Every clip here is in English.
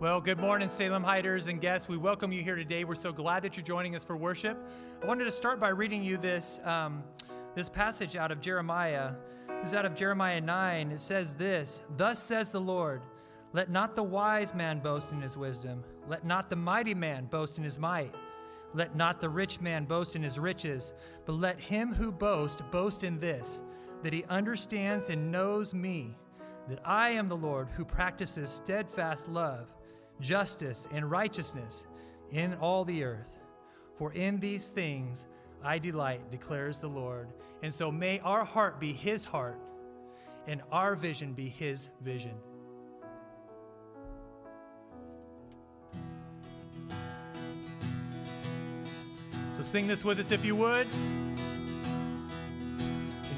Well, good morning, Salem Heights and guests. We welcome you here today. We're so glad that you're joining us for worship. I wanted to start by reading you this, um, this passage out of Jeremiah. This is out of Jeremiah 9. It says this Thus says the Lord, let not the wise man boast in his wisdom, let not the mighty man boast in his might. Let not the rich man boast in his riches, but let him who boasts boast in this, that he understands and knows me, that I am the Lord who practices steadfast love justice, and righteousness in all the earth. For in these things I delight, declares the Lord. And so may our heart be his heart and our vision be his vision. So sing this with us if you would. And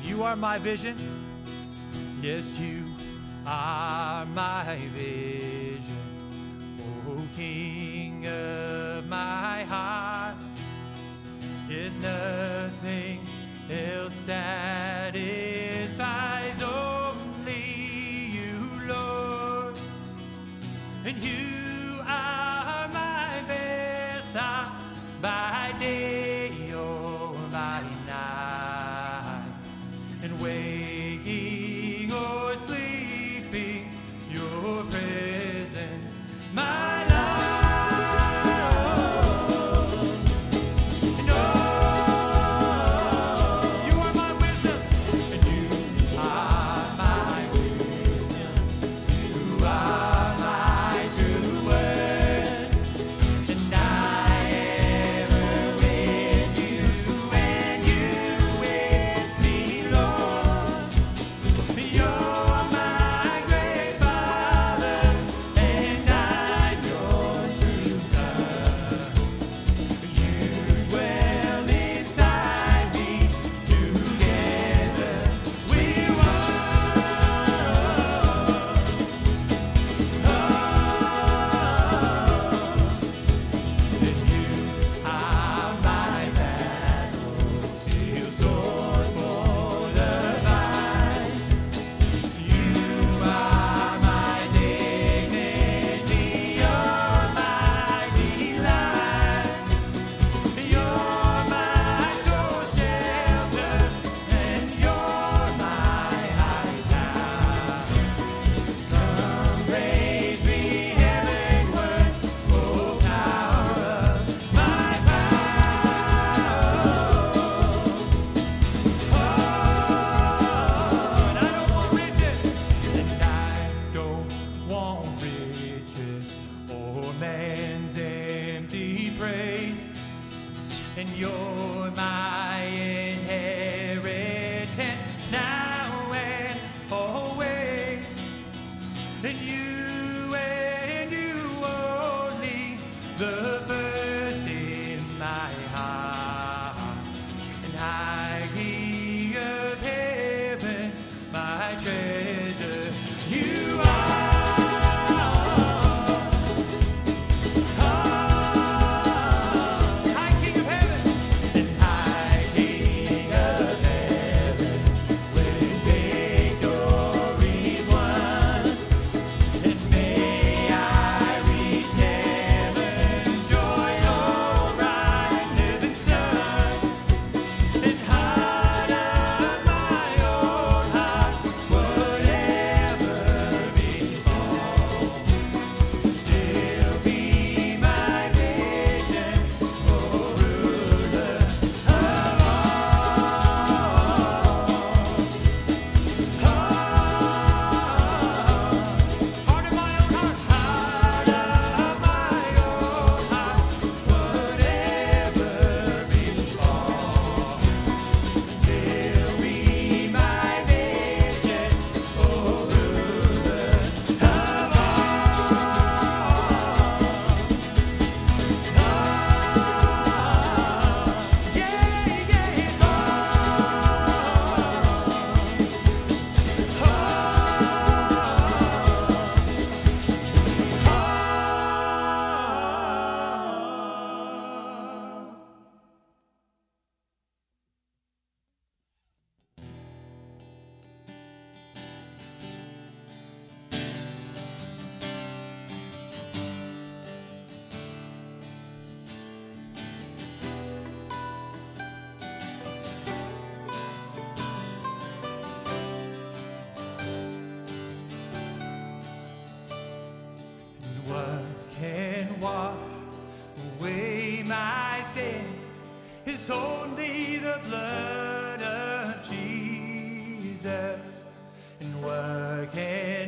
you are my vision. Yes, you are my vision. King of my heart, is nothing else satisfies only you, Lord, and you High King only the blood of Jesus and working.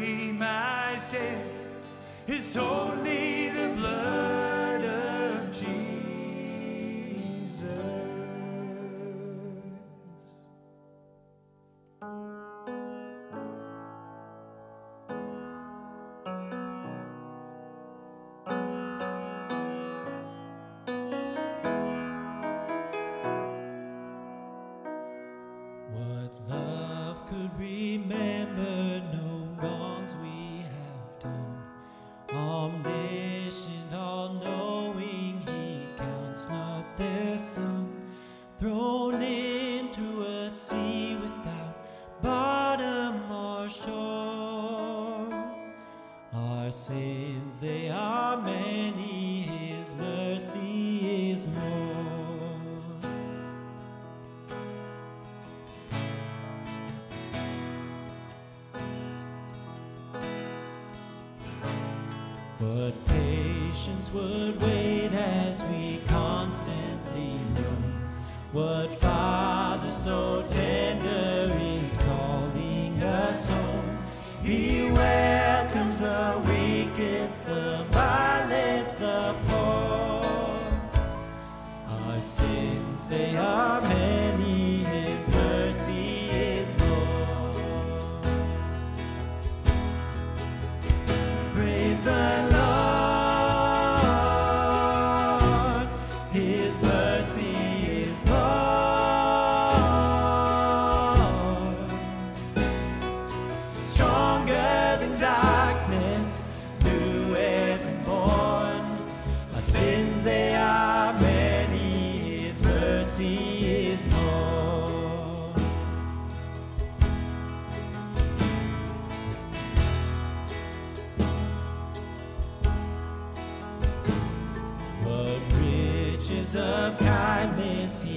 my sin. It's only the blood. Of kindness he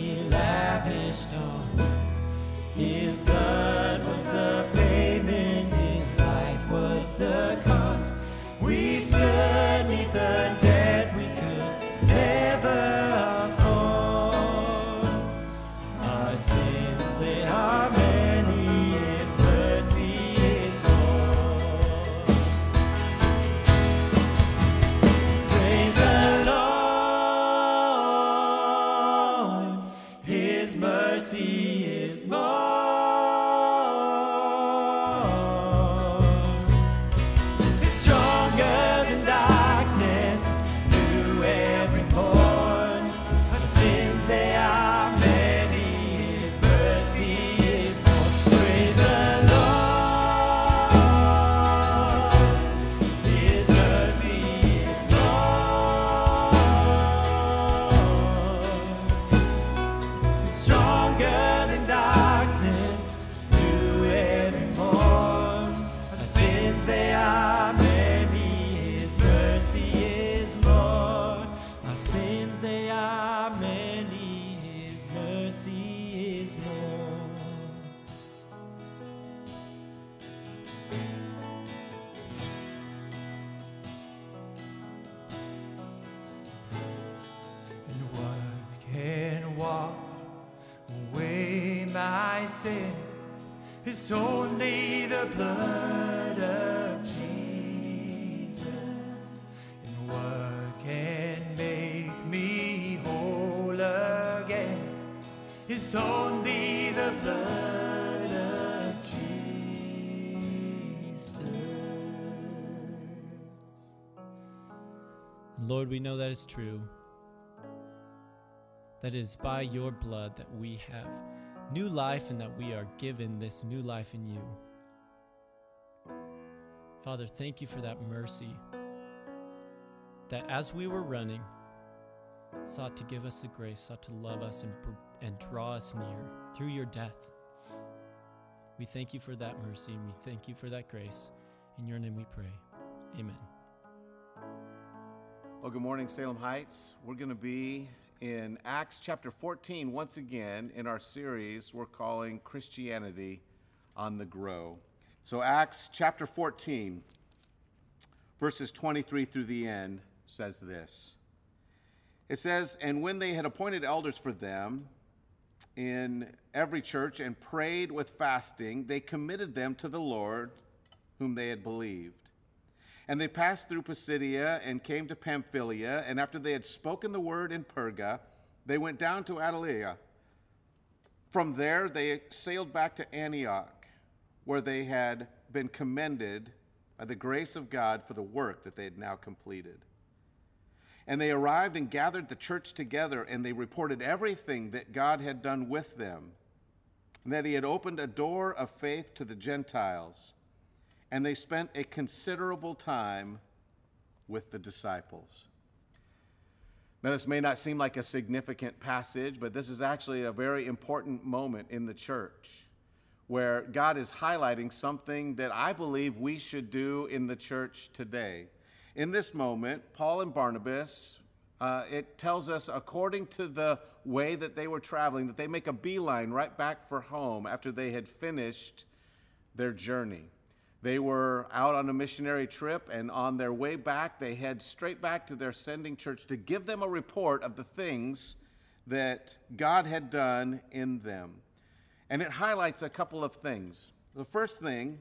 It's only the blood of Jesus. Lord, we know that is true. That it is by your blood that we have new life and that we are given this new life in you. Father, thank you for that mercy. That as we were running, sought to give us the grace, sought to love us and, and draw us near through your death. We thank you for that mercy and we thank you for that grace. In your name we pray. Amen. Well, good morning, Salem Heights. We're going to be in Acts chapter 14 once again in our series we're calling Christianity on the Grow. So, Acts chapter 14, verses 23 through the end, says this It says, And when they had appointed elders for them in every church and prayed with fasting, they committed them to the Lord whom they had believed. And they passed through Pisidia and came to Pamphylia, and after they had spoken the word in Perga, they went down to Attalia. From there, they sailed back to Antioch, where they had been commended by the grace of God for the work that they had now completed. And they arrived and gathered the church together, and they reported everything that God had done with them, and that He had opened a door of faith to the Gentiles and they spent a considerable time with the disciples. Now, this may not seem like a significant passage, but this is actually a very important moment in the church where God is highlighting something that I believe we should do in the church today. In this moment, Paul and Barnabas, uh, it tells us, according to the way that they were traveling, that they make a beeline right back for home after they had finished their journey. They were out on a missionary trip, and on their way back, they head straight back to their sending church to give them a report of the things that God had done in them. And it highlights a couple of things. The first thing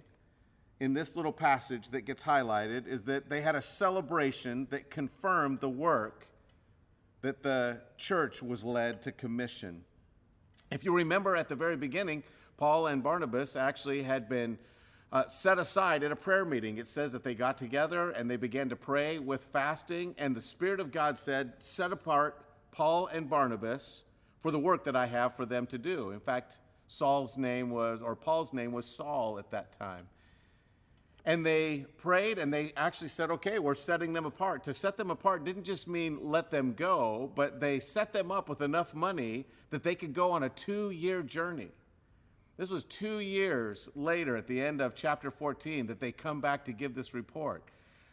in this little passage that gets highlighted is that they had a celebration that confirmed the work that the church was led to commission. If you remember at the very beginning, Paul and Barnabas actually had been uh, set aside at a prayer meeting. It says that they got together and they began to pray with fasting, and the Spirit of God said, Set apart Paul and Barnabas for the work that I have for them to do. In fact, Saul's name was, or Paul's name was Saul at that time. And they prayed and they actually said, okay, we're setting them apart. To set them apart didn't just mean let them go, but they set them up with enough money that they could go on a two year journey. This was two years later at the end of chapter 14 that they come back to give this report.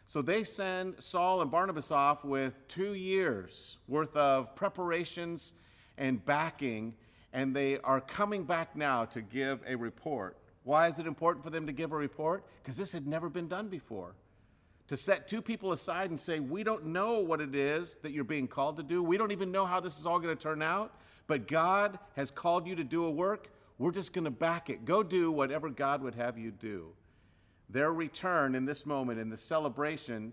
So they send Saul and Barnabas off with two years worth of preparations and backing, and they are coming back now to give a report. Why is it important for them to give a report? Because this had never been done before. To set two people aside and say, We don't know what it is that you're being called to do. We don't even know how this is all going to turn out, but God has called you to do a work. We're just going to back it. Go do whatever God would have you do. Their return in this moment, in the celebration,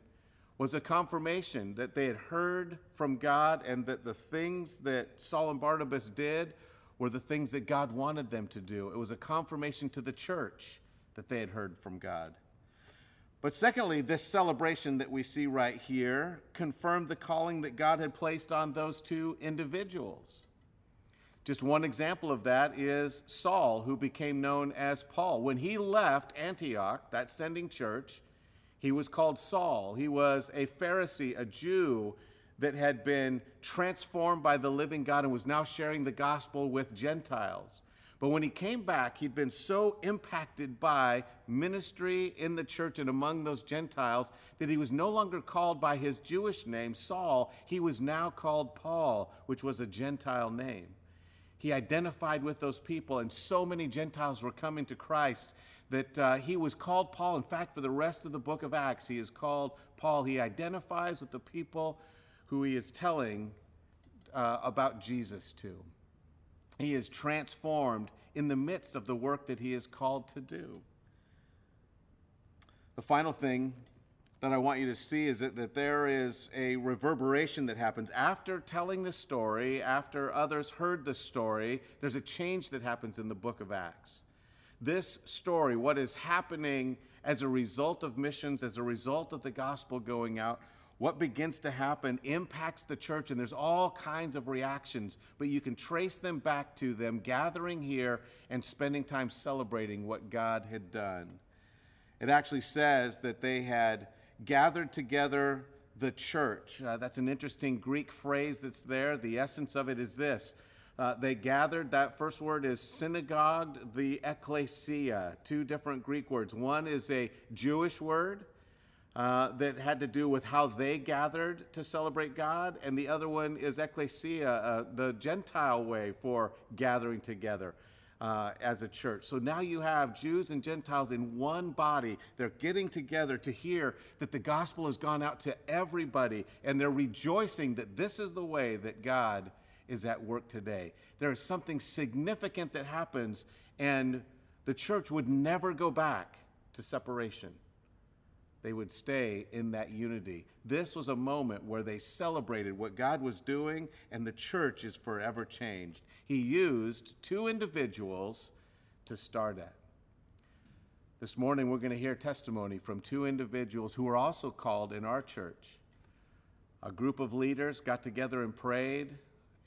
was a confirmation that they had heard from God and that the things that Saul and Barnabas did were the things that God wanted them to do. It was a confirmation to the church that they had heard from God. But secondly, this celebration that we see right here confirmed the calling that God had placed on those two individuals. Just one example of that is Saul, who became known as Paul. When he left Antioch, that sending church, he was called Saul. He was a Pharisee, a Jew that had been transformed by the living God and was now sharing the gospel with Gentiles. But when he came back, he'd been so impacted by ministry in the church and among those Gentiles that he was no longer called by his Jewish name, Saul. He was now called Paul, which was a Gentile name. He identified with those people, and so many Gentiles were coming to Christ that uh, he was called Paul. In fact, for the rest of the book of Acts, he is called Paul. He identifies with the people who he is telling uh, about Jesus to. He is transformed in the midst of the work that he is called to do. The final thing that I want you to see is that, that there is a reverberation that happens. After telling the story, after others heard the story, there's a change that happens in the book of Acts. This story, what is happening as a result of missions, as a result of the gospel going out, what begins to happen impacts the church, and there's all kinds of reactions, but you can trace them back to them gathering here and spending time celebrating what God had done. It actually says that they had gathered together the church. Uh, that's an interesting Greek phrase that's there. The essence of it is this. Uh, they gathered, that first word is synagogue, the ecclesia, two different Greek words. One is a Jewish word uh, that had to do with how they gathered to celebrate God, and the other one is ecclesia, uh, the Gentile way for gathering together uh, as a church. So now you have Jews and Gentiles in one body. They're getting together to hear that the gospel has gone out to everybody, and they're rejoicing that this is the way that God is at work today. There is something significant that happens, and the church would never go back to separation. They would stay in that unity. This was a moment where they celebrated what God was doing, and the church is forever changed. He used two individuals to start at. This morning, we're going to hear testimony from two individuals who were also called in our church. A group of leaders got together and prayed,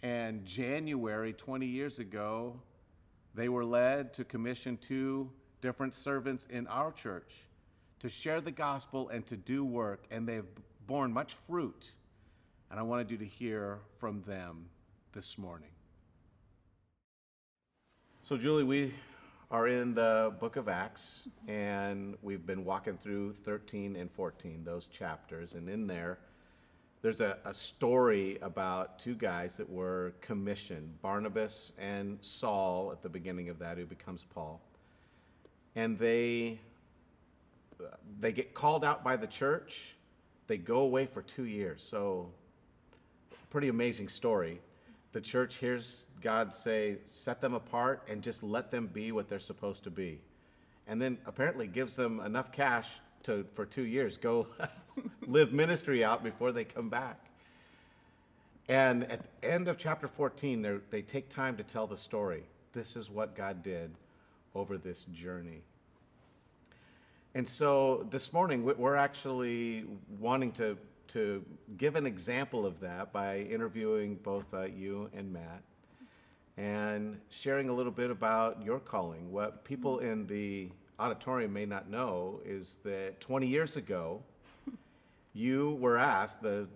and January 20 years ago, they were led to commission two different servants in our church to share the gospel and to do work, and they've borne much fruit. And I wanted you to hear from them this morning. So, Julie, we are in the book of Acts, and we've been walking through 13 and 14, those chapters. And in there, there's a, a story about two guys that were commissioned Barnabas and Saul at the beginning of that, who becomes Paul. And they, they get called out by the church. They go away for two years. So, pretty amazing story the church hears God say, set them apart and just let them be what they're supposed to be. and then apparently gives them enough cash to for two years go live ministry out before they come back. And at the end of chapter 14, they're- they take time to tell the story. This is what God did over this journey. And so this morning, we- we're actually wanting to, to give an example of that by interviewing both uh, you and Matt and sharing a little bit about your calling. What people in the auditorium may not know is that 20 years ago, you were asked, the,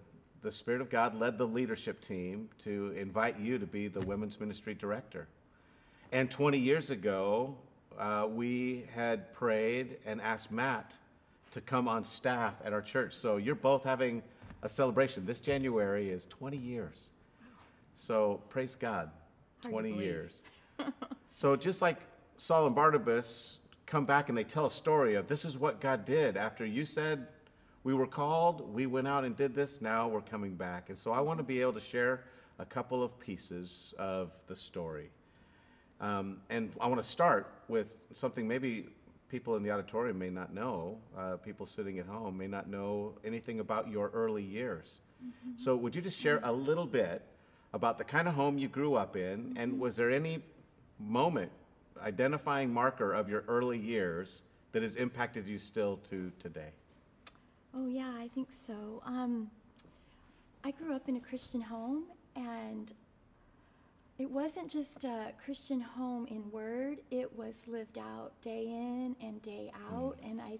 the Spirit of God led the leadership team to invite you to be the women's ministry director. And 20 years ago, uh, we had prayed and asked Matt to come on staff at our church. So you're both having a celebration. This January is 20 years. So praise God, Hard 20 years. so just like Saul and Barnabas come back and they tell a story of this is what God did after you said we were called, we went out and did this, now we're coming back. And so I want to be able to share a couple of pieces of the story. Um, and I want to start with something maybe people in the auditorium may not know, uh, people sitting at home may not know anything about your early years. So, would you just share a little bit about the kind of home you grew up in, and was there any moment, identifying marker of your early years that has impacted you still to today? Oh, yeah, I think so. Um, I grew up in a Christian home, and it wasn't just a Christian home in word, it was lived out day in and day out. And I,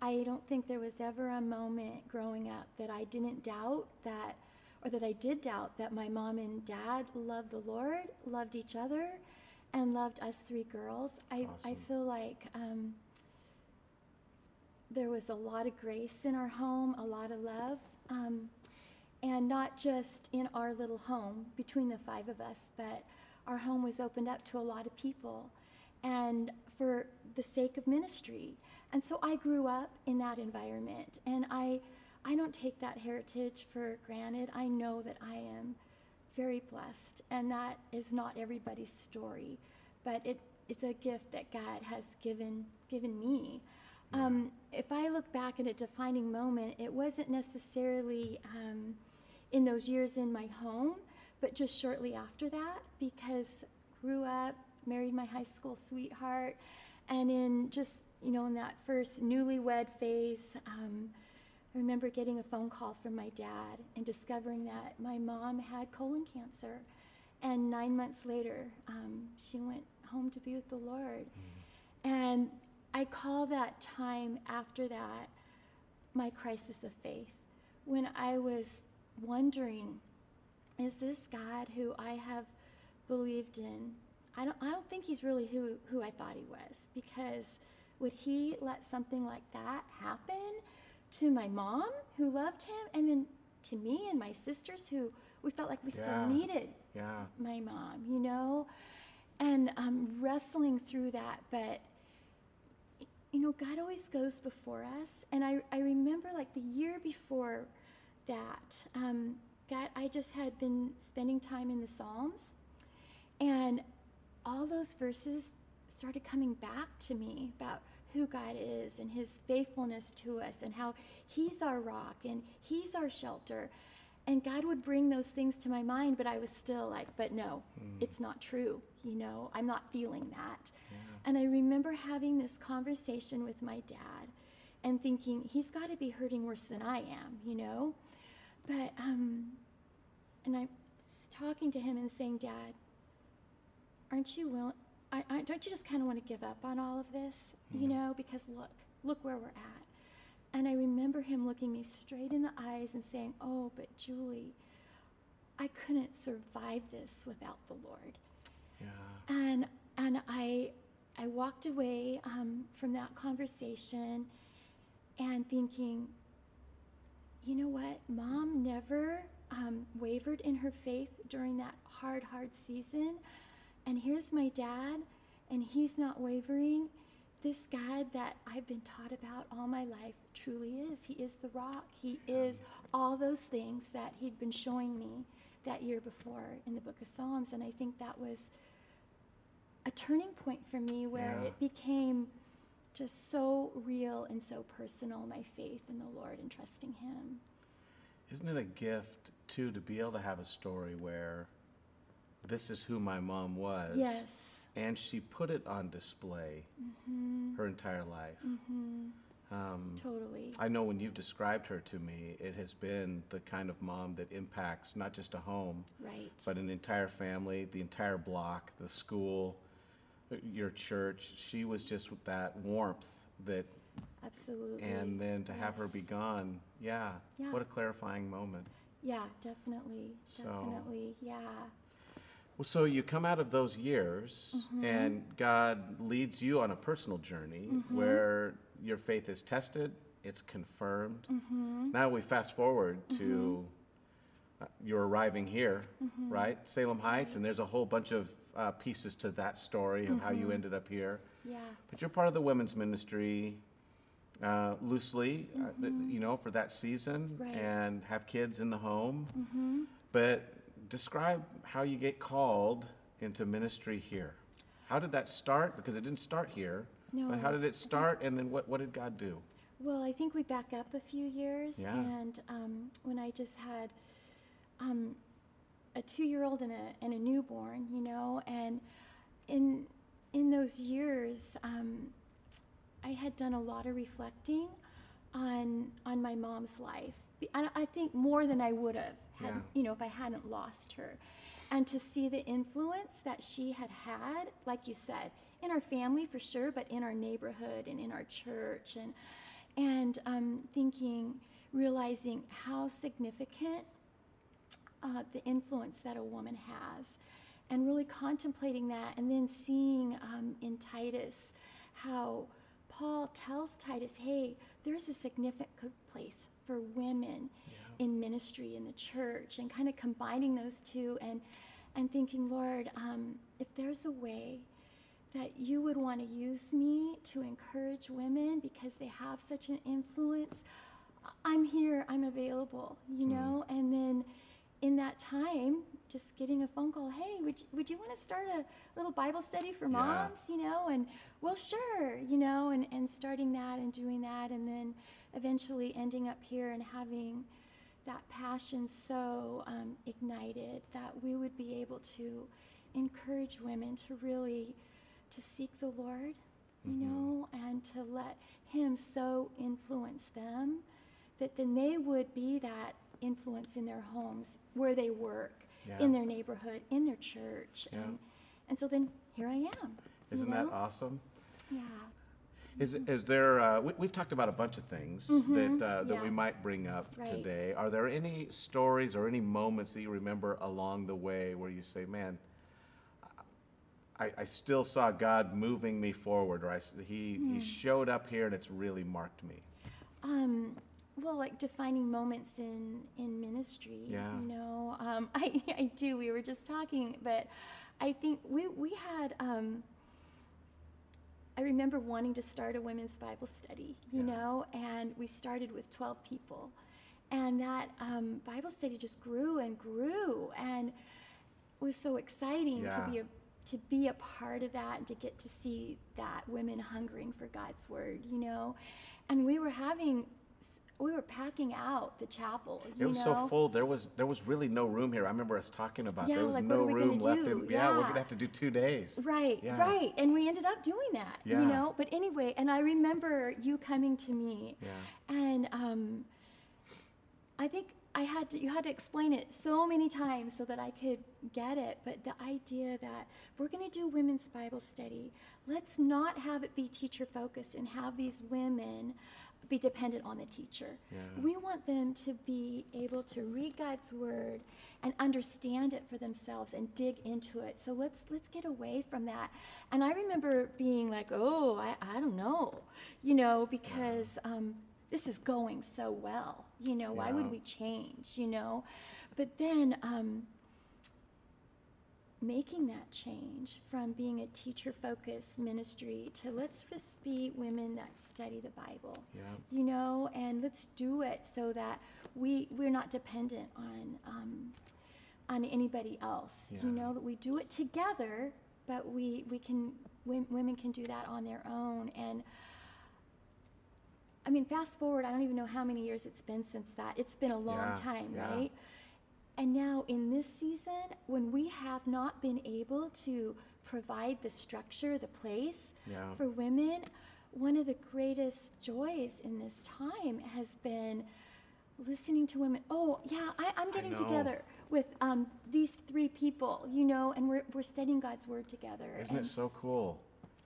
I don't think there was ever a moment growing up that I didn't doubt that, or that I did doubt that my mom and dad loved the Lord, loved each other, and loved us three girls. I, I feel like. Um, there was a lot of grace in our home, a lot of love, um, and not just in our little home between the five of us, but our home was opened up to a lot of people and for the sake of ministry. And so I grew up in that environment, and I, I don't take that heritage for granted. I know that I am very blessed, and that is not everybody's story, but it is a gift that God has given given me. Um, if I look back at a defining moment, it wasn't necessarily um, in those years in my home, but just shortly after that, because grew up, married my high school sweetheart, and in just you know in that first newlywed phase. Um, I remember getting a phone call from my dad and discovering that my mom had colon cancer. And nine months later, um, she went home to be with the Lord. And I call that time after that my crisis of faith. When I was wondering, is this God who I have believed in? I don't, I don't think he's really who, who I thought he was because would he let something like that happen to my mom who loved him and then to me and my sisters who we felt like we Yeah. still needed Yeah. my mom, you know, and um, wrestling through that. But, you know, God always goes before us. And I, I remember like the year before that, um, God, I just had been spending time in the Psalms. And all those verses started coming back to me about who God is and his faithfulness to us and how he's our rock and he's our shelter. And God would bring those things to my mind, but I was still like, but no, it's not true. You know, I'm not feeling that. And I remember having this conversation with my dad and thinking, he's got to be hurting worse than I am, you know? But, um, and I'm talking to him and saying, Dad, aren't you willing? I, I, don't you just kind of want to give up on all of this, you know? Because look, look where we're at. And I remember him looking me straight in the eyes and saying, Oh, but Julie, I couldn't survive this without the Lord. Yeah. And and I I walked away um, from that conversation and thinking, you know what, Mom never um, wavered in her faith during that hard, hard season. And here's my dad, and he's not wavering. This God that I've been taught about all my life truly is. He is the rock. He is all those things that he'd been showing me that year before in the book of Psalms. And I think that was a turning point for me where Yeah. it became just so real and so personal, my faith in the Lord and trusting Him. Isn't it a gift, too, to be able to have a story where this is who my mom was? Yes. And she put it on display her entire life. Um, Totally. I know when you've described her to me, it has been the kind of mom that impacts not just a home, Right. but an entire family, the entire block, the school, your church. She was just with that warmth that, Absolutely. and then to have her be gone, yeah, Yeah. what a clarifying moment. Yeah, definitely. So- Definitely. Yeah. Well, so you come out of those years, mm-hmm. and God leads you on a personal journey mm-hmm. where your faith is tested, it's confirmed. Mm-hmm. Now we fast forward to uh, you're arriving here, right? Salem Heights, and there's a whole bunch of uh, pieces to that story of how you ended up here. Yeah. But you're part of the women's ministry uh, loosely, uh, you know, for that season, Right. and have kids in the home. But describe how you get called into ministry here. How did that start? Because it didn't start here. No. But how did it start, and then what, what did God do? Well, I think we back up a few years, Yeah. and um, when I just had um, a two-year-old and a and a newborn, you know, and in in those years, um, I had done a lot of reflecting on on my mom's life. I, I think more than I would have had, Yeah. you know, if I hadn't lost her, and to see the influence that she had had, like you said, in our family for sure, but in our neighborhood and in our church, and and um, thinking, realizing how significant uh, the influence that a woman has, and really contemplating that, and then seeing um, in Titus how Paul tells Titus, hey, there's a significant place for women in ministry in the church, and kind of combining those two, and and thinking, Lord, um, if there's a way that you would want to use me to encourage women because they have such an influence, I'm here, I'm available, you know? And then in that time, just getting a phone call, hey, would you, would you want to start a little Bible study for moms, you know? And well, sure, you know, and, and starting that and doing that, and then eventually ending up here and having that passion so um, ignited that we would be able to encourage women to really to seek the lord you know and to let him so influence them that then they would be that influence in their homes where they work in their neighborhood in their church Yeah. and and so then here i am Isn't that know? awesome? yeah Is, is there, uh, we, we've talked about a bunch of things that, uh, that we might bring up Right. today. Are there any stories or any moments that you remember along the way where you say, man, I, I still saw God moving me forward, or I, he, Hmm. he showed up here and it's really marked me? Um, well, like defining moments in in ministry. Yeah. You know, um, I I do. We were just talking, but I think we we had. Um, I remember wanting to start a women's Bible study, you Yeah. know, and we started with 12 people. And that um, Bible study just grew and grew and was so exciting Yeah. to be a to be a part of that and to get to see that women hungering for God's word, you know. And we were having we were packing out the chapel, It was know. so full. There was there was really no room here. I remember us talking about Yeah, there was like, no room left. In, yeah, we're gonna have to do two days. Right, Yeah. right. And we ended up doing that, Yeah. you know. But anyway, and I remember you coming to me, Yeah. and um, I think I had to, you had to explain it so many times so that I could get it. But the idea that if we're going to do women's Bible study, let's not have it be teacher focused and have these women be dependent on the teacher. Yeah. We want them to be able to read God's word and understand it for themselves and dig into it. So let's let's get away from that. And I remember being like, oh, I, I don't know, you know, because um, this is going so well. You know, why would we change? You know, but then. Um, making that change from being a teacher focused ministry to let's just be women that study the Bible Yeah. you know and let's do it so that we we're not dependent on um, on anybody else Yeah. you know that we do it together but we we can women can do that on their own and I mean, fast forward, I don't even know how many years it's been since that. It's been a long Yeah, time, yeah. right? And now in this season, when we have not been able to provide the structure, the place Yeah. for women, one of the greatest joys in this time has been listening to women. Oh, yeah, I, I'm getting know. together with um, these three people, you know, and we're, we're studying God's word together. Isn't and it so cool?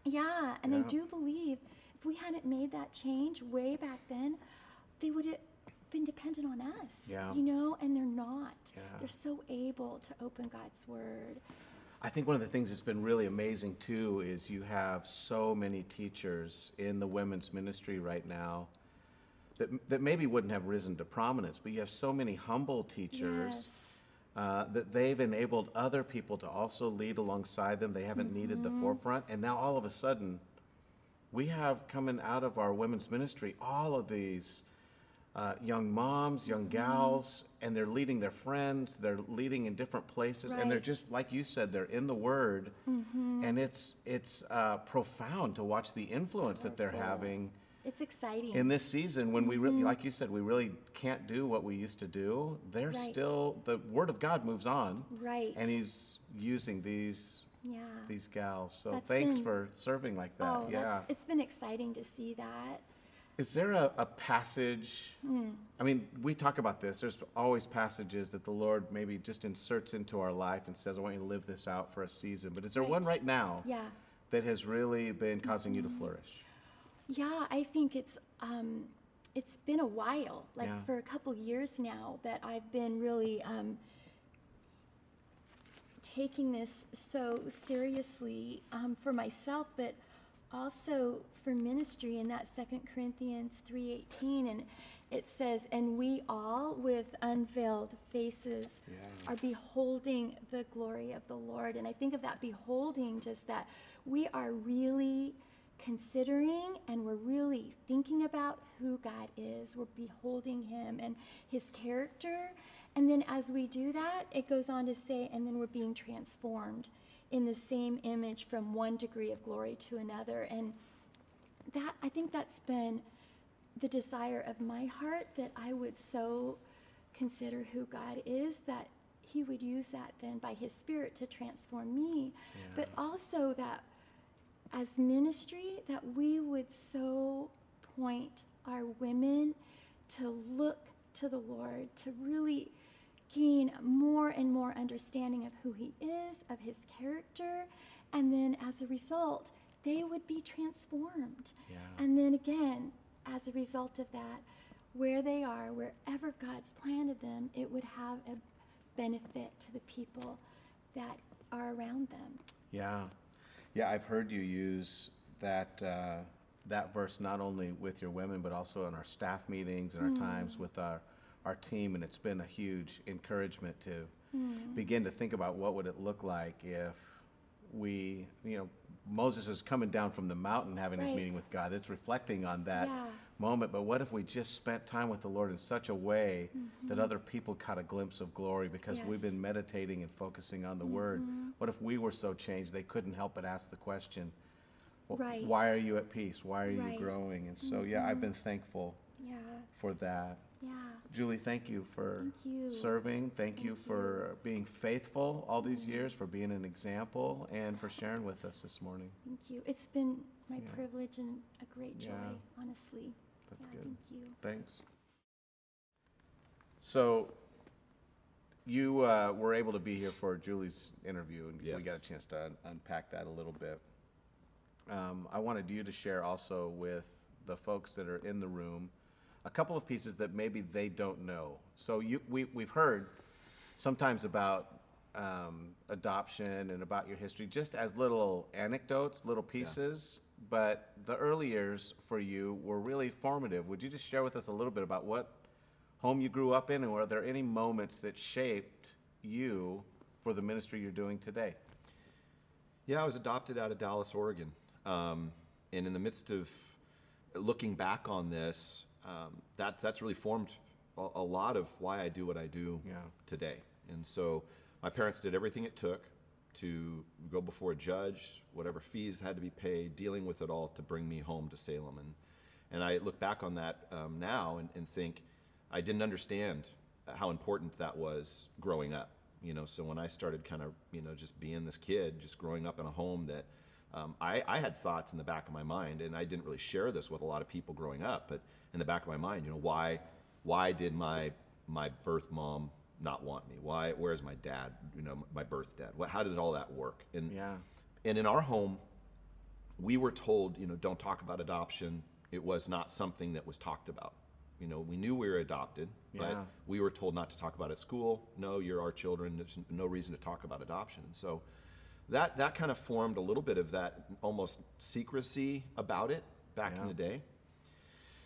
yeah, and I do believe if we hadn't made that change way back then, they would have been dependent on us. Yeah. You know, and they're not. Yeah. They're so able to open God's word. I think one of the things that's been really amazing too is you have so many teachers in the women's ministry right now that, that maybe wouldn't have risen to prominence, but you have so many humble teachers Yes. uh, that they've enabled other people to also lead alongside them. They haven't needed the forefront. And now all of a sudden, we have coming out of our women's ministry all of these uh, young moms, young gals, and they're leading their friends. They're leading in different places, and they're just like you said, they're in the Word, and it's it's uh, profound to watch the influence that they're having It's exciting. in this season when we really, like you said, we really can't do what we used to do. They're Right. still the Word of God moves on, right. and He's using these yeah. these gals. So That's thanks been- for serving like that. oh, yeah. it's been exciting to see that. Is there a, a passage? Hmm. I mean, we talk about this. There's always passages that the Lord maybe just inserts into our life and says, I want you to live this out for a season. But is there one Right. right now Yeah. that has really been causing you to flourish? Yeah, I think it's um, it's been a while, like Yeah. for a couple years now, that I've been really um, taking this so seriously um, for myself, but also for ministry. In that Second Corinthians three eighteen, and it says, "And we all, with unveiled faces, Yeah. are beholding the glory of the Lord." And I think of that beholding, just that we are really considering and we're really thinking about who God is. We're beholding Him and His character. And then as we do that, it goes on to say, and then we're being transformed in the same image from one degree of glory to another. And that, I think that's been the desire of my heart that I would so consider who God is that He would use that then by His Spirit to transform me, but also that as ministry that we would so point our women to look to the Lord, to really gain more and more understanding of who He is, of His character, and then as a result, they would be transformed. Yeah. And then again, as a result of that, where they are, wherever God's planted them, it would have a benefit to the people that are around them. Yeah. Yeah, I've heard you use that, uh, that verse not only with your women, but also in our staff meetings and our times with our, our team. And it's been a huge encouragement to begin to think about what would it look like if we, you know, Moses is coming down from the mountain having his meeting with God. It's reflecting on that Yeah. moment. But what if we just spent time with the Lord in such a way that other people caught a glimpse of glory because we've Mm-hmm. Yes. Mm-hmm. been meditating and focusing on the Word? What if we were so changed they couldn't help but ask the question, "Wh- Right. Why are you at peace? Why are you Right. Mm-hmm. growing? And so, yeah, I've been thankful Yeah, for that. Yeah. Julie, thank you for Thank you. serving. Thank, you for being faithful all these years, for being an example, and for sharing with us this morning. Thank you. It's been my Yeah. privilege and a great joy, Yeah. honestly. That's Yeah, good. Thank you. Thanks. So, you uh, were able to be here for Julie's interview, and we got a chance to un- unpack that a little bit. Um, I wanted you to share also with the folks that are in the room a couple of pieces that maybe they don't know. So, you, we, we've heard sometimes about um, adoption and about your history just as little anecdotes, little pieces. But the early years for you were really formative. Would you just share with us a little bit about what home you grew up in, and were there any moments that shaped you for the ministry you're doing today? Yeah, I was adopted out of Dallas, Oregon. Um, and in the midst of looking back on this, um, that, that's really formed a, a lot of why I do what I do Yeah. today. And so my parents did everything it took to go before a judge, whatever fees had to be paid, dealing with it all to bring me home to Salem. And, And I look back on that um, now and, and think I didn't understand how important that was growing up. You know, so when I started kind of, you know, just being this kid, just growing up in a home that um, I, I had thoughts in the back of my mind, and I didn't really share this with a lot of people growing up, but in the back of my mind, you know, why, why did my, my birth mom not want me? Why, where's my dad, you know, my birth dad? What, how did all that work? And, Yeah. and in our home, we were told, you know, don't talk about adoption. It was not something that was talked about. You know, we knew we were adopted, but we were told not to talk about it at school. No, you're our children. There's no reason to talk about adoption. And so that, that kind of formed a little bit of that almost secrecy about it back in the day.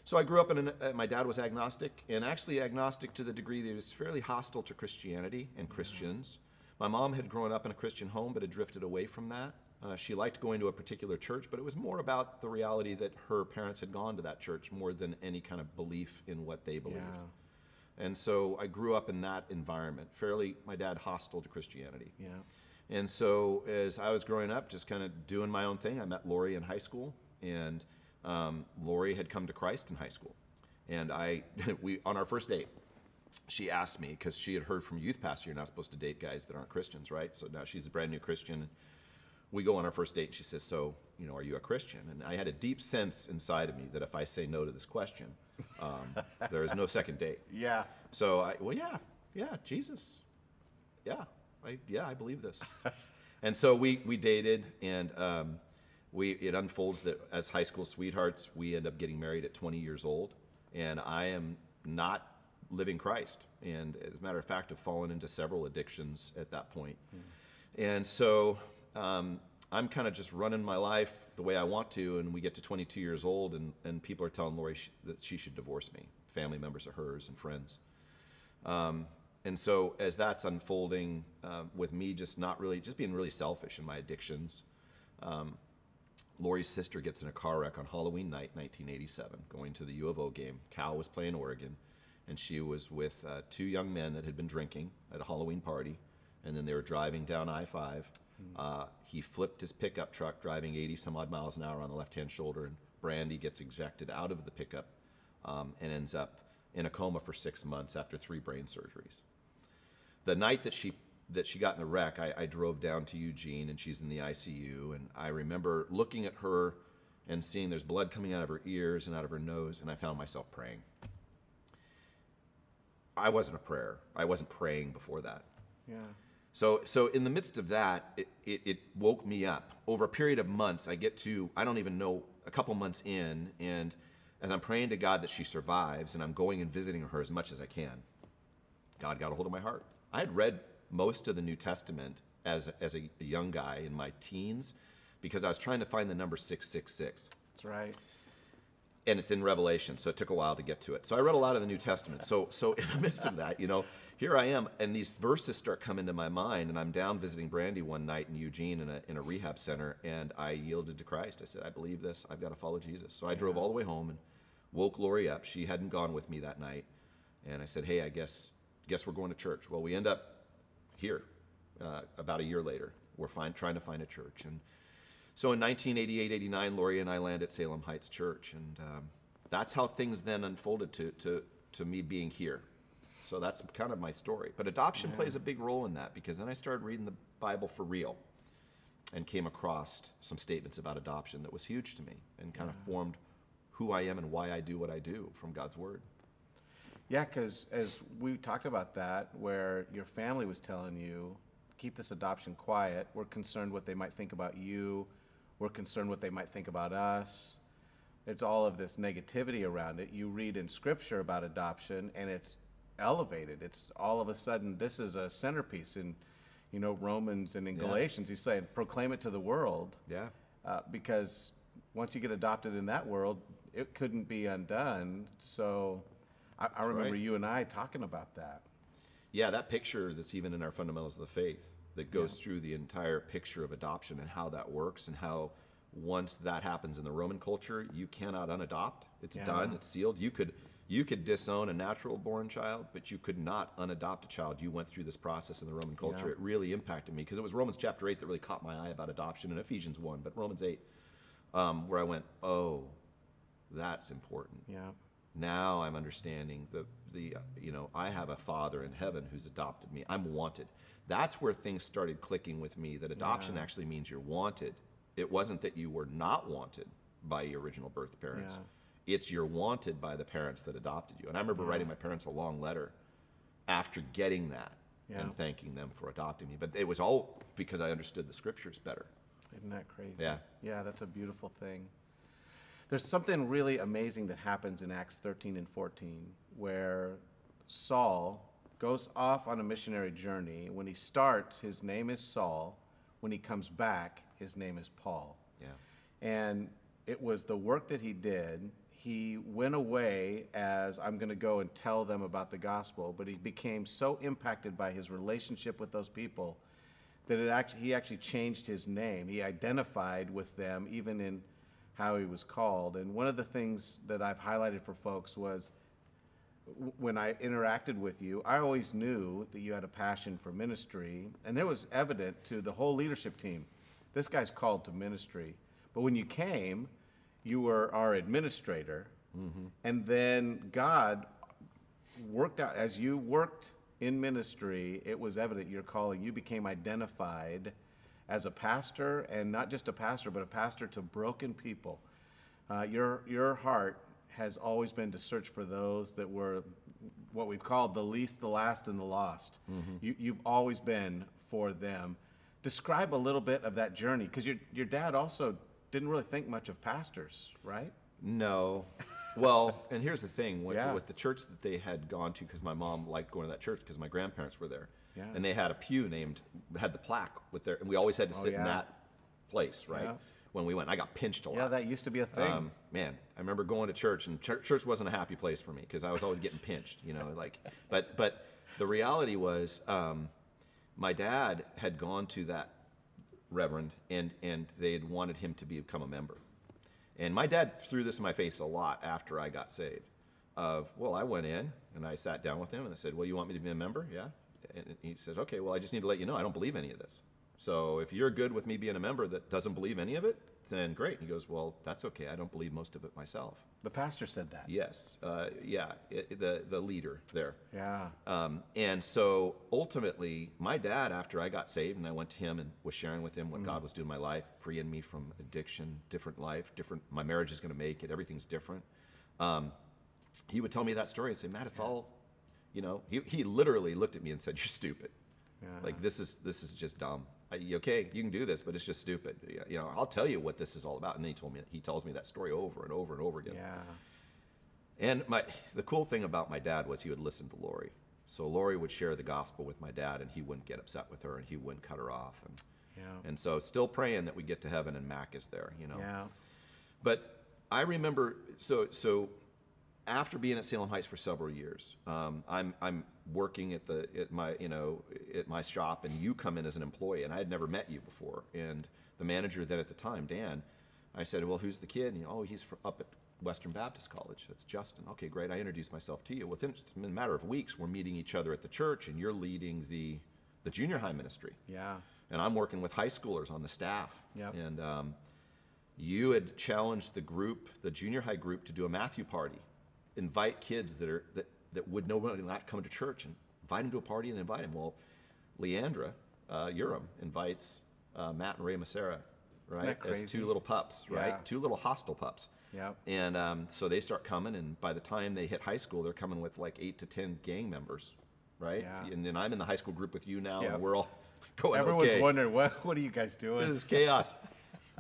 So I grew up in an, uh, my dad was agnostic, and actually agnostic to the degree that he was fairly hostile to Christianity and Christians. My mom had grown up in a Christian home, but had drifted away from that. Uh, she liked going to a particular church, but it was more about the reality that her parents had gone to that church more than any kind of belief in what they believed. Yeah. And so I grew up in that environment, fairly, my dad hostile to Christianity. Yeah. And so as I was growing up, just kind of doing my own thing, I met Lori in high school, and um, Lori had come to Christ in high school. And I, we, on our first date, she asked me because she had heard from a youth pastor, you're not supposed to date guys that aren't Christians, right? So now she's a brand new Christian. We go on our first date, and she says, "So, you know, are you a Christian?" And I had a deep sense inside of me that if I say no to this question, um, there is no second date. Yeah. So I, well, yeah, yeah, Jesus, yeah, I, yeah, I believe this. and so we we dated, and um, we it unfolds that as high school sweethearts, we end up getting married at 20 years old, and I am not living Christ, and as a matter of fact, have fallen into several addictions at that point. And so um, I'm kind of just running my life the way I want to, and we get to 22 years old, and, and people are telling Lori sh- that she should divorce me, family members of hers and friends. Um, and so as that's unfolding uh, with me just not really, just being really selfish in my addictions, um, Lori's sister gets in a car wreck on Halloween night, 1987, going to the U of O game. Cal was playing Oregon, and she was with uh, two young men that had been drinking at a Halloween party, and then they were driving down I 5. Uh, he flipped his pickup truck, driving 80 some odd miles an hour on the left hand shoulder, and Brandy gets ejected out of the pickup um, and ends up in a coma for six months after three brain surgeries the night that she that she got in the wreck, I, I drove down to Eugene and she's in the ICU. And I remember looking at her and seeing there's blood coming out of her ears and out of her nose, and I found myself praying. I wasn't a prayer. I wasn't praying before that. Yeah. So, so in the midst of that, it, it, it woke me up. Over a period of months, I get to, I don't even know, a couple months in, and as I'm praying to God that she survives, and I'm going and visiting her as much as I can, God got a hold of my heart. I had read most of the New Testament as, as a, young guy in my teens because I was trying to find the number 666 That's right. and it's in Revelation, so it took a while to get to it. So I read a lot of the New Testament. So, so in the midst of that, you know, here I am, and these verses start coming to my mind, and I'm down visiting Brandy one night in Eugene in a, in a rehab center, and I yielded to Christ. I said, I believe this. I've got to follow Jesus. So I drove all the way home and woke Lori up. She hadn't gone with me that night, and I said, Hey, I guess guess we're going to church. Well, we end up here uh, about a year later. We're find, trying to find a church, and so in 1988, 89, Lori and I land at Salem Heights Church, and um, that's how things then unfolded to, to, to me being here. So that's kind of my story. But adoption plays a big role in that because then I started reading the Bible for real and came across some statements about adoption that was huge to me and kind of formed who I am and why I do what I do from God's Word. Yeah, because as we talked about that, where your family was telling you, keep this adoption quiet. We're concerned what they might think about you. We're concerned what they might think about us. There's all of this negativity around it. You read in scripture about adoption, and it's elevated. It's all of a sudden this is a centerpiece in, you know, Romans and in Yeah. Galatians. He's saying proclaim it to the world Yeah. uh, because once you get adopted in that world, it couldn't be undone. So I, I remember right. you and I talking about that. Yeah, that picture that's even in our fundamentals of the faith that goes through the entire picture of adoption and how that works and how once that happens in the Roman culture, you cannot unadopt. It's Yeah. done, it's sealed. You could you could disown a natural born child, but you could not unadopt a child. You went through this process in the Roman culture. Yeah. It really impacted me because it was Romans chapter 8 that really caught my eye about adoption and Ephesians 1, but Romans 8 um, where I went, "Oh, That's important. Yeah. Now I'm understanding the the you know I have a father in heaven who's adopted me. I'm wanted. That's where things started clicking with me. That adoption Yeah. actually means you're wanted. It wasn't that you were not wanted by your original birth parents. It's you're wanted by the parents that adopted you. And I remember writing my parents a long letter after getting that Yeah. and thanking them for adopting me. But it was all because I understood the scriptures better. Isn't that crazy? Yeah. Yeah, that's a beautiful thing. There's something really amazing that happens in Acts 13 and 14 where Saul goes off on a missionary journey. When he starts, his name is Saul. When he comes back, his name is Paul. Yeah. And it was the work that he did. He went away as I'm going to go and tell them about the gospel, but he became so impacted by his relationship with those people that it actually he actually changed his name. He identified with them even in how he was called. And one of the things that I've highlighted for folks was when I interacted with you, I always knew that you had a passion for ministry, and it was evident to the whole leadership team. This guy's called to ministry. But when you came, you were our administrator, mm-hmm. and then God worked out as you worked in ministry. It was evident your calling. You became identified as a pastor, and not just a pastor, but a pastor to broken people. Uh, your your heart has always been to search for those that were what we've called the least, the last, and the lost. You, you've always been for them. Describe a little bit of that journey, because your your dad also didn't really think much of pastors, right? No. Well, and here's the thing with, Yeah. with the church that they had gone to, because my mom liked going to that church because my grandparents were there. Yeah. And they had a pew named, had the plaque with their, and we always had to Oh, sit in that place, right? Yeah. When we went. I got pinched a lot. Yeah, that used to be a thing. Um, man, I remember going to church, and church, church wasn't a happy place for me because I was always getting pinched, you know. Like, but but the reality was, um, my dad had gone to that reverend, and and they had wanted him to become a member, and my dad threw this in my face a lot after I got saved. Of well, I went in and I sat down with him and I said, "Well, you want me to be a member? Yeah." And he says, "Okay, well, I just need to let you know I don't believe any of this. So if you're good with me being a member that doesn't believe any of it, then great." And he goes, "Well, that's okay. I don't believe most of it myself." the pastor said that. Yes, uh, yeah, it, the the leader there. Yeah. Um, and so ultimately, my dad, after I got saved and I went to him and was sharing with him what God was doing in my life, freeing me from addiction, different life, different, my marriage is going to make it, everything's different. Um, he would tell me that story and say, Matt, it's all, you know, he, he literally looked at me and said, You're stupid. Like, this is, this is just dumb. I, okay, you can do this, but it's just stupid. You know, I'll tell you what this is all about. And then he told me, he tells me that story over and over and over again. Yeah. And my the cool thing about my dad was he would listen to Lori. So Lori would share the gospel with my dad, and he wouldn't get upset with her, and he wouldn't cut her off. And Yeah. and so still praying that we get to heaven and Mac is there, you know. Yeah. But I remember so so after being at Salem Heights for several years, um, I'm I'm working at the at my you know at my shop, and you come in as an employee, and I had never met you before. And the manager then at the time, Dan, I said, "Well, who's the kid?" And he, "Oh, he's up at Western Baptist College. That's Justin." Okay, great. I introduced myself to you. Within it's been a matter of weeks, we're meeting each other at the church, and you're leading the the junior high ministry Yeah. and I'm working with high schoolers on the staff. Yep. And um, you had challenged the group, the junior high group, to do a Matthew party, invite kids that are that, that would normally not come to church, and invite them to a party and invite them. Well, Leandra uh, Urim invites uh, Matt and Ray Macera, right, as two little pups, right, Yeah. two little hostile pups. Yeah. And um, so they start coming, and by the time they hit high school, they're coming with like eight to ten gang members, right? Yeah. And then I'm in the high school group with you now, and we're all going. Everyone's okay. wondering what what are you guys doing? This is chaos.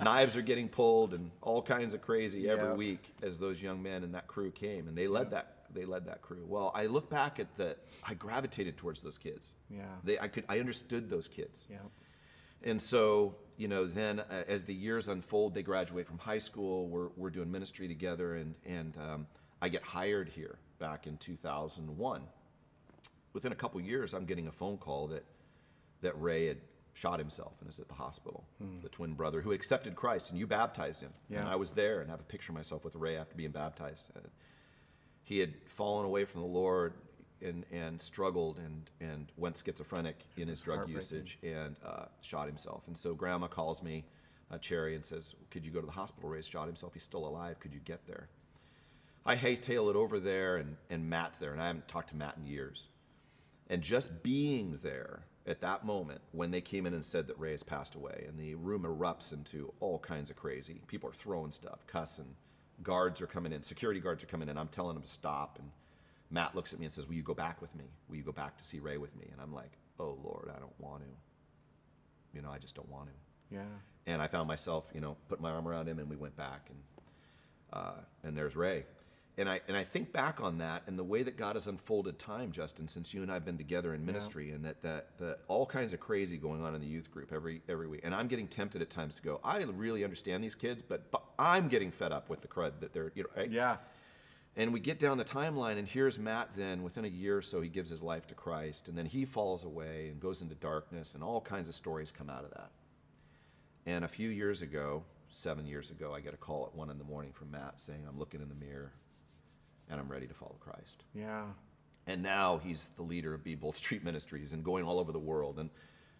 Knives are getting pulled and all kinds of crazy every Yeah. week as those young men and that crew came, and they led that they led that crew. Well, I look back at the I gravitated towards those kids. Yeah. They I could I understood those kids. yeah. And so, you know, then uh, as the years unfold, they graduate from high school. We're, we're doing ministry together, and, and um, I get hired here back in 2001. Within a couple years, I'm getting a phone call that, that Ray had shot himself and is at the hospital. The twin brother who accepted Christ, and you baptized him. And Yeah. I was there and I have a picture of myself with Ray after being baptized. And he had fallen away from the Lord and, and struggled and, and went schizophrenic in his drug usage and uh, shot himself. And so grandma calls me, uh, Cherry, and says, Could you go to the hospital? Ray's shot himself. He's still alive. Could you get there? I hightail it over there, and, and Matt's there, and I haven't talked to Matt in years. And just being there at that moment when they came in and said that Ray has passed away, and the room erupts into all kinds of crazy. People are throwing stuff, cussing. Guards are coming in, security guards are coming in. I'm telling them to stop. And Matt looks at me and says, Will you go back with me? Will you go back to see Ray with me? And I'm like, Oh, Lord, I don't want to. You know, I just don't want to. Yeah. And I found myself, you know, put my arm around him, and we went back, and uh, and there's Ray. And I and I think back on that and the way that God has unfolded time, Justin, since you and I've been together in ministry, and that that the all kinds of crazy going on in the youth group every every week. And I'm getting tempted at times to go, I really understand these kids, but, but I'm getting fed up with the crud that they're, you know, right? Yeah. And we get down the timeline, and here's Matt then, within a year or so, he gives his life to Christ, and then he falls away and goes into darkness, and all kinds of stories come out of that. And a few years ago, seven years ago, I get a call at one in the morning from Matt saying, I'm looking in the mirror and I'm ready to follow Christ. Yeah. And now he's the leader of Be Bold Street Ministries and going all over the world. And,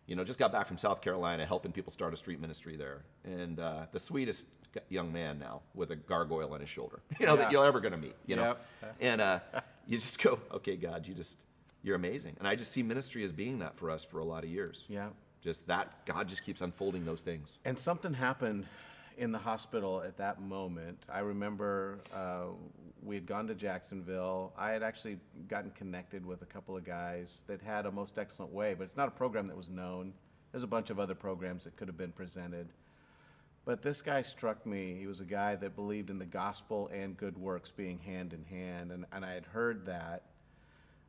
you know, just got back from South Carolina helping people start a street ministry there. And uh, the sweetest young man now with a gargoyle on his shoulder, you know, Yeah. that you're ever going to meet, you know. Yep. And uh, you just go, okay, God, you just, you're amazing. And I just see ministry as being that for us for a lot of years. Yeah. Just that, God just keeps unfolding those things. And something happened in the hospital at that moment. I remember uh, we had gone to Jacksonville. I had actually gotten connected with a couple of guys that had a most excellent way, but it's not a program that was known. There's a bunch of other programs that could have been presented. But this guy struck me. He was a guy that believed in the gospel and good works being hand in hand. And, and I had heard that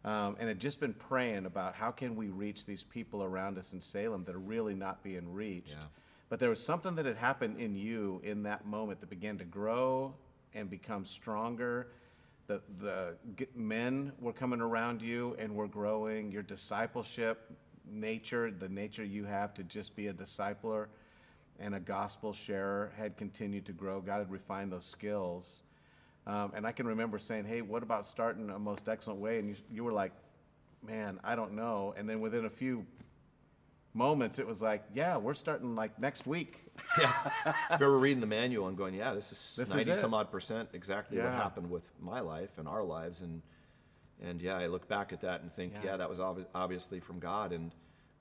um, and had just been praying about how can we reach these people around us in Salem that are really not being reached. Yeah. But there was something that had happened in you in that moment that began to grow and become stronger. The, the men were coming around you and were growing. Your discipleship nature, the nature you have to just be a discipler and a gospel sharer, had continued to grow. God had refined those skills. Um, and I can remember saying, "Hey, what about starting a most excellent way?" And you, you were like, "Man, I don't know." And then within a few moments, it was like, "Yeah, we're starting like next week." yeah. I remember reading the manual and going, yeah, this is This 90 it. some odd percent exactly what happened with my life and our lives. And, and yeah, I look back at that and think, Yeah. yeah, that was obvi- obviously from God. And,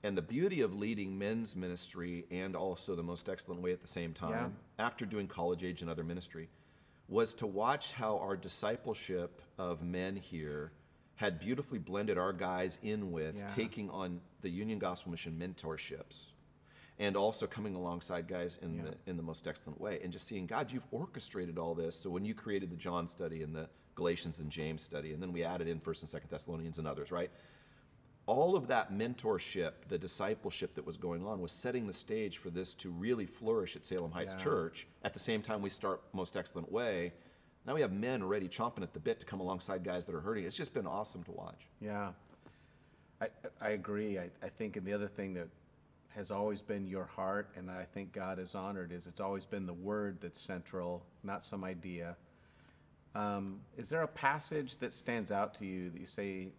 and the beauty of leading men's ministry and also the most excellent way at the same time, after doing college age and other ministry, was to watch how our discipleship of men here had beautifully blended our guys in with Yeah. taking on the Union Gospel Mission mentorships and also coming alongside guys in Yeah. the in the most excellent way and just seeing God you've orchestrated all this so when you created the John study and the Galatians and James study and then we added in 1st and 2nd Thessalonians and others right all of that mentorship the discipleship that was going on was setting the stage for this to really flourish at Salem Heights Yeah. Church at the same time we start most excellent way now we have men already chomping at the bit to come alongside guys that are hurting it's just been awesome to watch Yeah, I, I agree. I, I think, and the other thing that has always been your heart, and I think God has honored, is it's always been the word that's central, not some idea. Um, is there a passage that stands out to you that you say,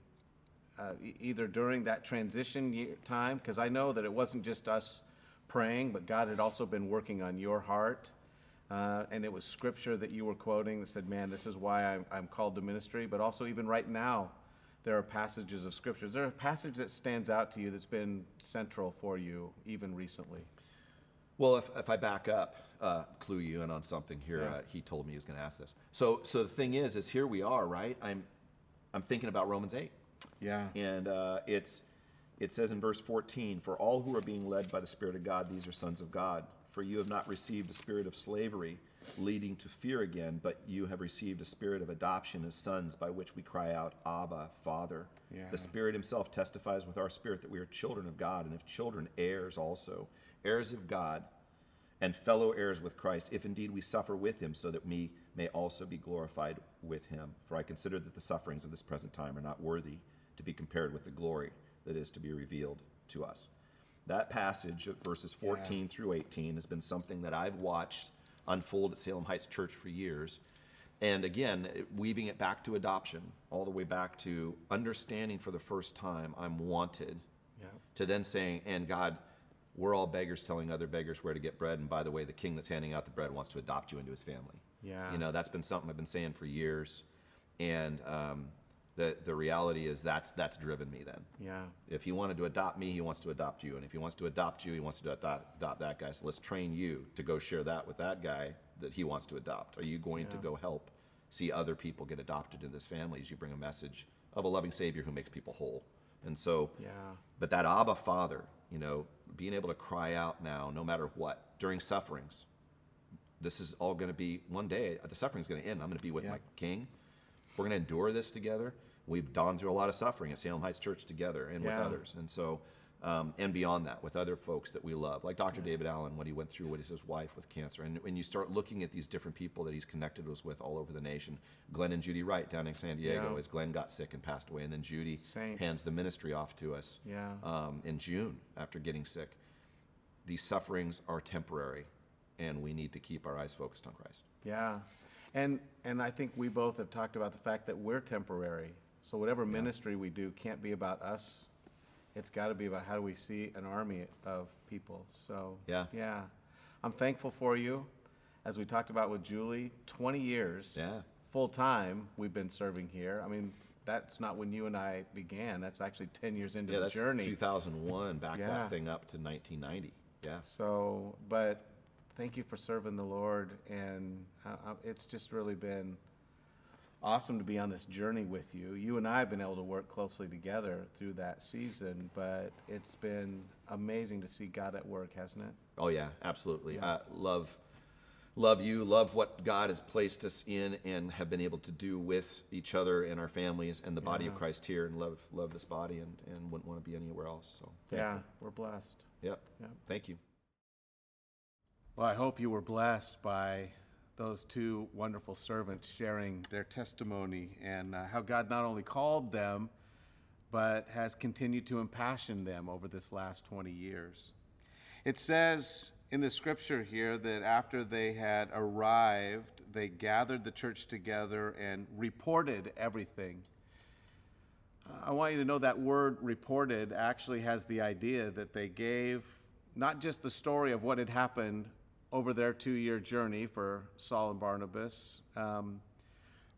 uh, e- either during that transition year, time, because I know that it wasn't just us praying, but God had also been working on your heart. Uh, and it was scripture that you were quoting that said, Man, this is why I'm, I'm called to ministry. But also, even right now, there are passages of scripture. Is there a passage that stands out to you that's been central for you, even recently? Well, if, if I back up, uh, clue you in on something here, Yeah. uh, he told me he was going to ask this. So, so the thing is, is here we are, right? I'm, I'm thinking about Romans eight, Yeah. and uh, it's, it says in verse 14, "For all who are being led by the Spirit of God, these are sons of God. For you have not received a spirit of slavery, leading to fear again, but you have received a spirit of adoption as sons, by which we cry out, Abba, Father. Yeah. The Spirit Himself testifies with our spirit that we are children of God, and if children, heirs also, heirs of God, and fellow heirs with Christ, if indeed we suffer with him, so that we may also be glorified with him. For I consider that the sufferings of this present time are not worthy to be compared with the glory that is to be revealed to us. That passage of verses 14 through 18 has been something that I've watched unfold at Salem Heights Church for years. And again, weaving it back to adoption, all the way back to understanding for the first time I'm wanted Yeah. to then saying, and God, we're all beggars telling other beggars where to get bread. And by the way, the king that's handing out the bread wants to adopt you into his family. Yeah. You know, that's been something I've been saying for years. And um, the, the reality is that's, that's driven me then. Yeah. If he wanted to adopt me, he wants to adopt you. And if he wants to adopt you, he wants to adopt, adopt that guy. So let's train you to go share that with that guy that he wants to adopt. Are you going to go help see other people get adopted in this family as you bring a message of a loving Savior who makes people whole? And so, Yeah. but that Abba Father, you know, being able to cry out now, no matter what, during sufferings, this is all going to be one day, the suffering's going to end. I'm going to be with Yeah. my King. We're going to endure this together. We've gone through a lot of suffering at Salem Heights Church together and Yeah. with others. And so, um, and beyond that, with other folks that we love, like Dr. David Allen, what he went through with his wife with cancer. And when you start looking at these different people that he's connected us with all over the nation, Glenn and Judy Wright down in San Diego, Yeah. as Glenn got sick and passed away, and then Judy Saints. hands the ministry off to us Yeah. um, in June after getting sick. These sufferings are temporary, and we need to keep our eyes focused on Christ. Yeah. And and I think we both have talked about the fact that we're temporary. So whatever ministry we do can't be about us. It's got to be about how do we see an army of people. So Yeah. Yeah. I'm thankful for you. As we talked about with Julie, 20 years Yeah. full time we've been serving here. I mean, that's not when you and I began. That's actually 10 years into Yeah, the that's journey. 2001. Back Yeah. that thing up to 1990. Yeah. So, but thank you for serving the Lord, and uh, uh, it's just really been awesome to be on this journey with you. You and I have been able to work closely together through that season, but it's been amazing to see God at work, hasn't it? Oh yeah, absolutely. Yeah. Uh, love, love you. Love what God has placed us in and have been able to do with each other and our families and the body of Christ here, and love love this body and, and wouldn't want to be anywhere else. So Yeah, thankful. we're blessed. Yep. Yep. Thank you. Well, I hope you were blessed by those two wonderful servants sharing their testimony and uh, how God not only called them, but has continued to impassion them over this last 20 years. It says in the scripture here that after they had arrived, they gathered the church together and reported everything. I want you to know that word reported actually has the idea that they gave not just the story of what had happened over their two year journey for Saul and Barnabas, um,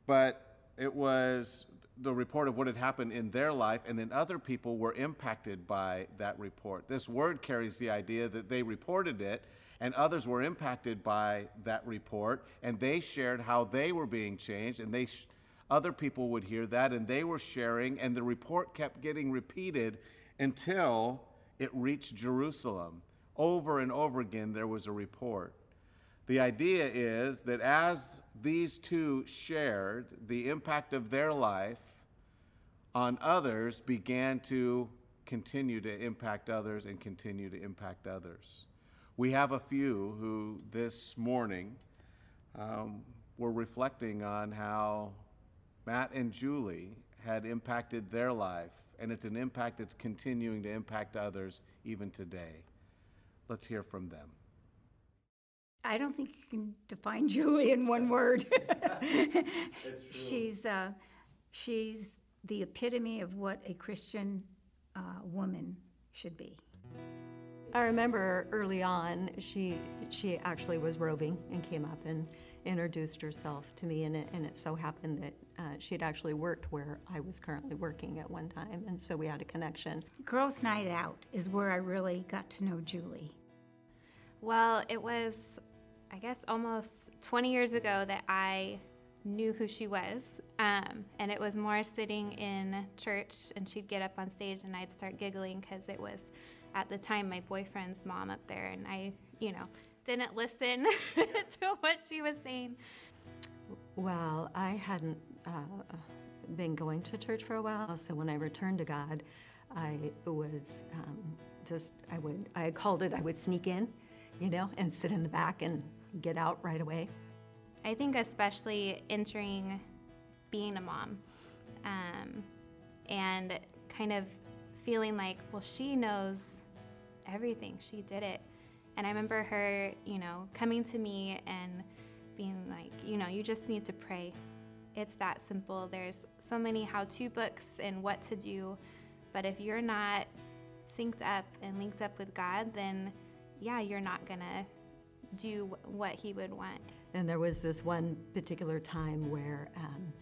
but it was the report of what had happened in their life, and then other people were impacted by that report. This word carries the idea that they reported it, and others were impacted by that report, and they shared how they were being changed, and they. Sh- other people would hear that and they were sharing, and the report kept getting repeated until it reached Jerusalem. Over and over again, there was a report. The idea is that as these two shared, the impact of their life on others began to continue to impact others and continue to impact others. We have a few who this morning um, were reflecting on how Matt and Julie had impacted their life, and it's an impact that's continuing to impact others even today. Let's hear from them. I don't think you can define Julie in one word. She's, uh, she's the epitome of what a Christian uh, woman should be. I remember early on, she she actually was roving and came up and introduced herself to me, and it, and it so happened that uh, she had actually worked where I was currently working at one time, and so we had a connection. Girls' Night Out is where I really got to know Julie. Well, it was, I guess, almost 20 years ago that I knew who she was. Um, and it was more sitting in church, and she'd get up on stage, and I'd start giggling because it was at the time my boyfriend's mom up there, and I, you know, didn't listen to what she was saying. Well, I hadn't uh, been going to church for a while, so when I returned to God, I was um, just I would I called it I would sneak in, you know, and sit in the back and get out right away. I think especially entering being a mom um, and kind of feeling like, well, she knows everything. She did it. And I remember her, you know, coming to me and being like, you know, you just need to pray. It's that simple. There's so many how to books and what to do. But if you're not synced up and linked up with God, then yeah, you're not going to do what He would want. And there was this one particular time where um,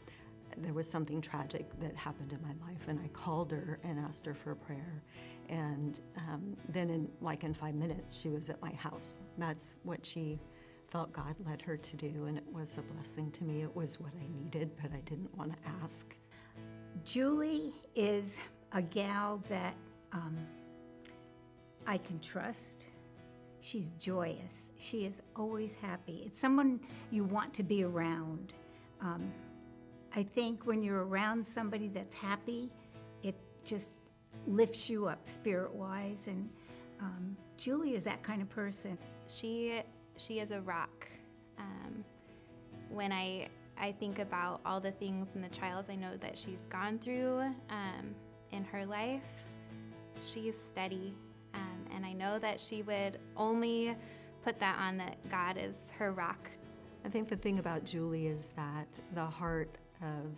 there was something tragic that happened in my life, and I called her and asked her for a prayer. And um, then, in like in five minutes, she was at my house. That's what she felt God led her to do, and it was a blessing to me. It was what I needed, but I didn't want to ask. Julie is a gal that um, I can trust. She's joyous. She is always happy. It's someone you want to be around. Um, I think when you're around somebody that's happy, it just lifts you up spirit wise. And um, Julie is that kind of person. She she is a rock. Um, when I I think about all the things and the trials I know that she's gone through um, in her life, she's steady, and I know that she would only put that on that God is her rock. I think the thing about Julie is that the heart of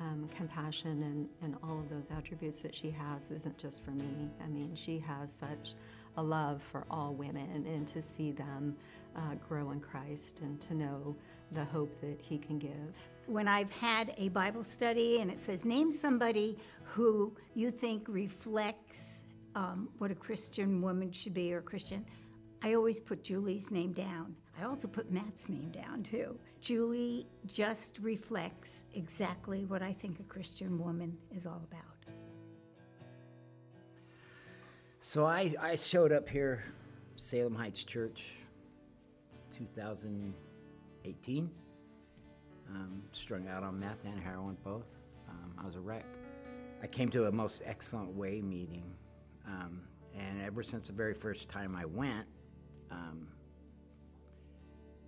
um, compassion and, and all of those attributes that she has isn't just for me. I mean, she has such a love for all women and to see them uh, grow in Christ and to know the hope that He can give. When I've had a Bible study and it says, name somebody who you think reflects um, what a Christian woman should be or Christian, I always put Julie's name down. I also put Matt's name down too. Julie just reflects exactly what I think a Christian woman is all about. So I, I showed up here, Salem Heights Church, 2018. Um, strung out on meth and heroin both. Um, I was a wreck. I came to a most excellent way meeting, um, and ever since the very first time I went, um,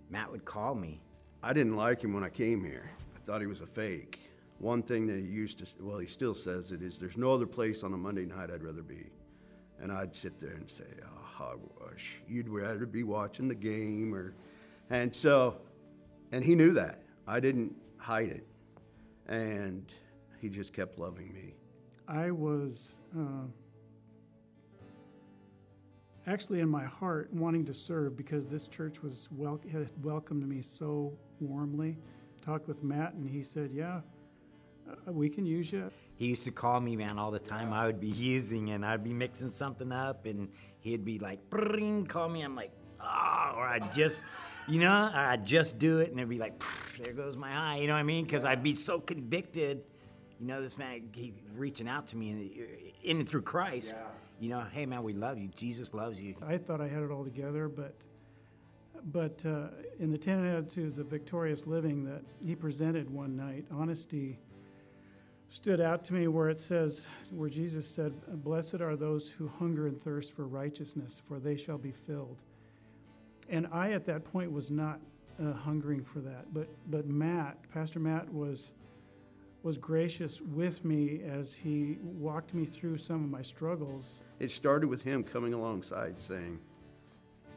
Matt would call me. I didn't like him when I came here. I thought he was a fake. One thing that he used to, well, he still says it is, there's no other place on a Monday night I'd rather be. And I'd sit there and say, oh, hogwash. You'd rather be watching the game or, and so, and he knew that. I didn't hide it. And he just kept loving me. I was uh, actually in my heart wanting to serve because this church was wel- had welcomed me so warmly. Talked with Matt, and he said, "Yeah, uh, we can use you." He used to call me, man, all the time. I would be using and I'd be mixing something up, and he'd be like, "Bring, call me." I'm like, "Oh," or I'd just, you know, I'd just do it, and it'd be like, "There goes my eye," you know what I mean? Because I'd be so convicted. You know, this man, he reaching out to me in and through Christ. Yeah. You know, hey man, we love you. Jesus loves you. I thought I had it all together, but but uh, in the ten attitudes of victorious living that he presented one night, honesty stood out to me where it says, where Jesus said, "Blessed are those who hunger and thirst for righteousness, for they shall be filled." And I, at that point, was not uh, hungering for that, but but Matt, Pastor Matt, was was gracious with me as he walked me through some of my struggles. It started with him coming alongside saying,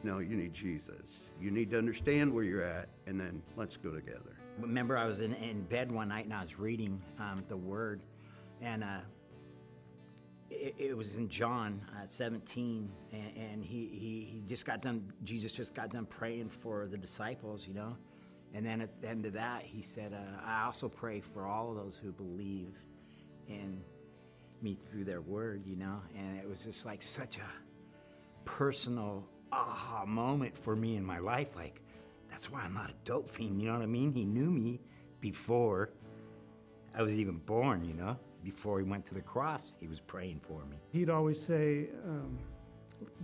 No, you need Jesus. You need to understand where you're at, and then let's go together. Remember, I was in, in bed one night and I was reading um, the Word, and uh, it, it, was in John uh, 17, and, and he, he, he just got done, Jesus just got done praying for the disciples, you know. And then at the end of that, he said, uh, I also pray for all of those who believe in me through their word, you know? And it was just like such a personal aha moment for me in my life. Like, that's why I'm not a dope fiend, you know what I mean? He knew me before I was even born, you know? Before he went to the cross, he was praying for me. He'd always say, um,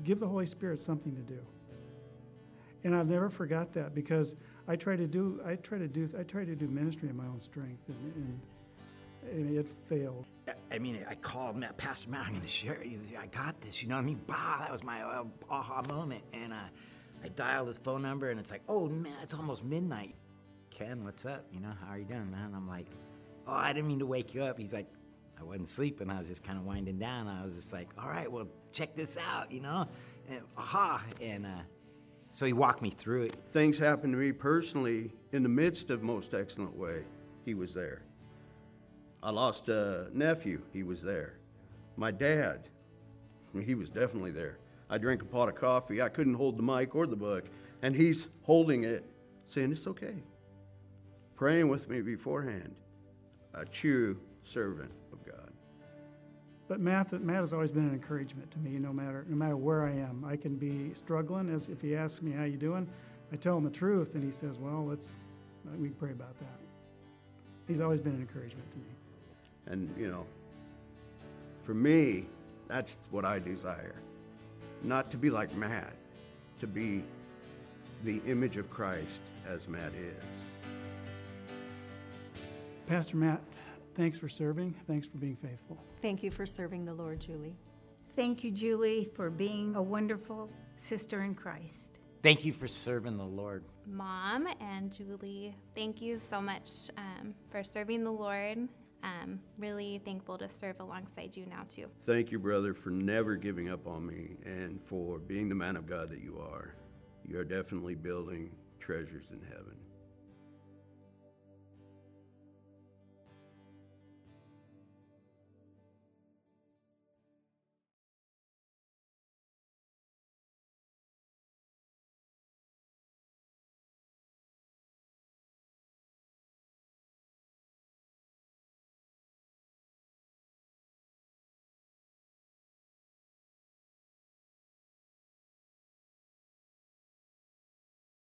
Give the Holy Spirit something to do. And I've never forgot that because I try to do I try to do I try to do ministry in my own strength and, and, and it failed. I mean, I called Matt, Pastor Matt. I'm going to share you. I got this. You know what I mean? Bah, that was my uh, aha moment. And uh, I dialed his phone number, and it's like, oh man, it's almost midnight. Ken, what's up? You know, how are you doing, man? I'm like, oh, I didn't mean to wake you up. He's like, I wasn't sleeping. I was just kind of winding down. I was just like, all right, well, check this out. You know, and, aha, and. Uh, so he walked me through it. Things happened to me personally in the midst of most excellent way. He was there. I lost a nephew. He was there. My dad. He was definitely there. I drank a pot of coffee. I couldn't hold the mic or the book, and he's holding it, saying, It's okay. Praying with me beforehand. A true servant. But Matt, Matt has always been an encouragement to me, no matter no matter where I am. I can be struggling. As if he asks me how you doing, I tell him the truth, and he says, "Well, let's uh, we can pray about that." He's always been an encouragement to me. And, you know, for me, that's what I desire. Not to be like Matt, to be the image of Christ as Matt is. Pastor Matt, thanks for serving. Thanks for being faithful. Thank you for serving the Lord, Julie. Thank you, Julie, for being a wonderful sister in Christ. Thank you for serving the Lord. Mom and Julie, thank you so much um, for serving the Lord. Um, really thankful to serve alongside you now, too. Thank you, brother, for never giving up on me and for being the man of God that you are. You are definitely building treasures in heaven.